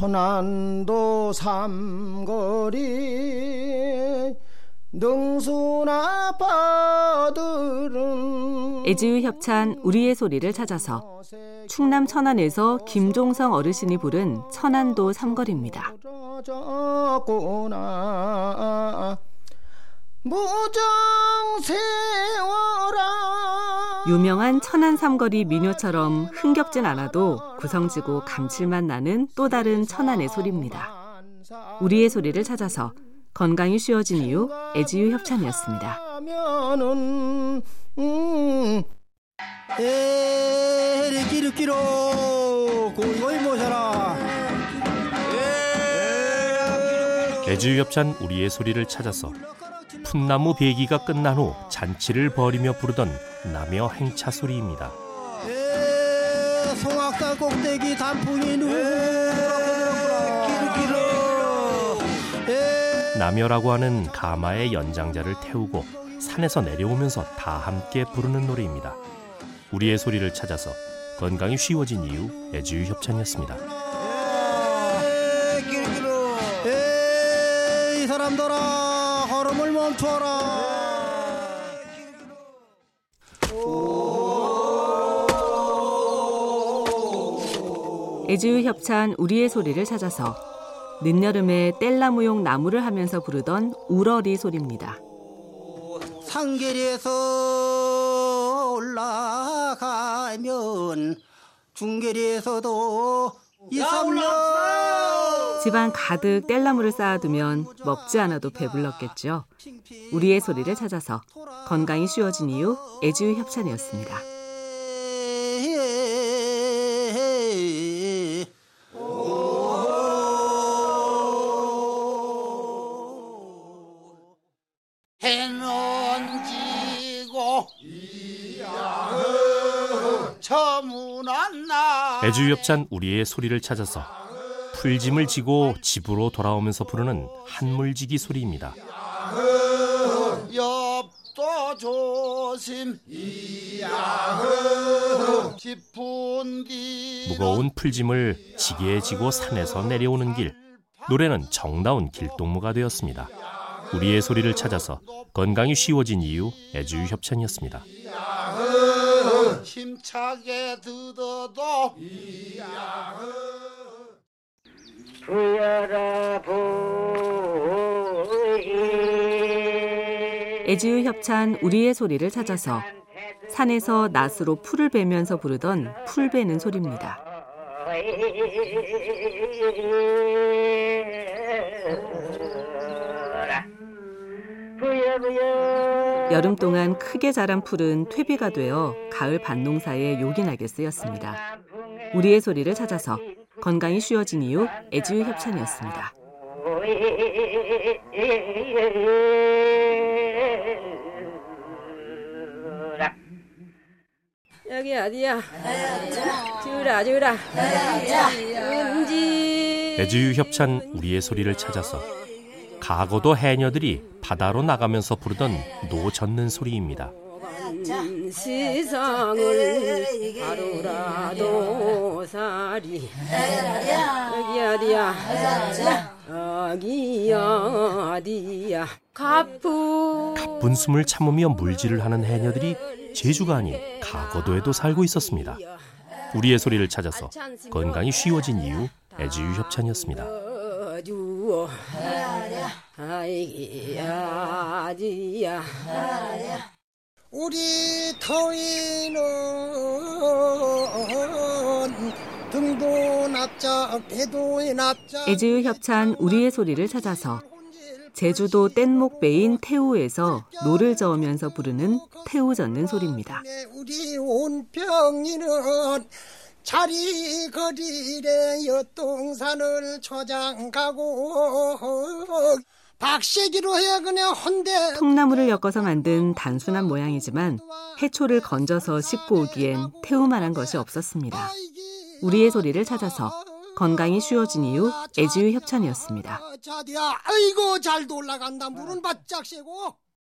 천안도 삼거리 능수나 빠들은 애지유 협찬 우리의 소리를 찾아서 충남 천안에서 김종성 어르신이 부른 천안도 삼거리입니다. 유명한 천안 삼거리 민요처럼 흥겹진 않아도 구성지고 감칠맛 나는 또 다른 천안의 소리입니다. 우리의 소리를 찾아서 건강이 쉬워진 이유 애지유 협찬이었습니다. 애지유 협찬 우리의 소리를 찾아서 풋나무 배기가 끝난 후 잔치를 벌이며 부르던 남여 행차 소리입니다. 송악산 꼭대기 단풍이 누 남여라고 하는 가마의 연장자를 태우고 산에서 내려오면서 다 함께 부르는 노래입니다. 우리의 소리를 찾아서 건강이 쉬워진 이유 애주유 협찬이었습니다. 이 사람들아 걸음을 멈춰라. 애주유 협찬 우리의 소리를 찾아서 늦여름에 뗄나무용 나무를 하면서 부르던 우러리 소리입니다. 상계리에서 올라가면 중계리에서도 이삼년 집안 가득 뗄나무를 쌓아두면 먹지 않아도 배불렀겠죠. 우리의 소리를 찾아서 건강이 쉬워진 이유 애주유 협찬이었습니다. 애주협찬 우리의 소리를 찾아서 풀짐을 지고 집으로 돌아오면서 부르는 한물지기 소리입니다. 엽도 조심 무거운 풀짐을 지게에 지고 산에서 내려오는 길. 노래는 정다운 길동무가 되었습니다. 우리의 소리를 찾아서 건강이 쉬워진 이유 애주유 협찬이었습니다. 애지유 협찬 우리의 소리를 찾아서 산에서 낫으로 풀을 베면서 부르던 풀 베는 소리입니다. 여름 동안 크게 자란 풀은 퇴비가 되어 가을 밭농사에 요긴하게 쓰였습니다. 우리의 소리를 찾아서 건강이 쉬워진 이유 애지유 협찬이었습니다. 여기 어디야? 주라 주라. 은지. 애주유 협찬 우리의 소리를 찾아서 가거도 해녀들이 바다로 나가면서 부르던 노 젓는 소리입니다. 세상을 하루라도 살이 여기 어디야 여기 어디야 가부 가쁜 숨을 참으며 물질을 하는 해녀들이 제주가 아닌 가거도에도 살고 있었습니다. 우리의 소리를 찾아서 건강이 쉬워진 이유 애주유 협찬이었습니다. 주어 아이야. 지야. 우리 터이는 등도 납작 배도의 납작. 애지유 협찬 우리의 소리를 찾아서 제주도 뗏목배인 태우에서 노를 저으면서 부르는 태우 젓는 소리입니다. 우리 온병이는 자리 거리래 여동산을 초장 가고 박세기로 해 그냥 헌데 통나무를 엮어서 만든 단순한 모양이지만 해초를 건져서 씻고 오기엔 태우만한 것이 없었습니다. 우리의 소리를 찾아서 건강이 쉬워진 이유 애지유 협찬이었습니다. 자디야 아이고 잘 올라간다 물은 바짝 새고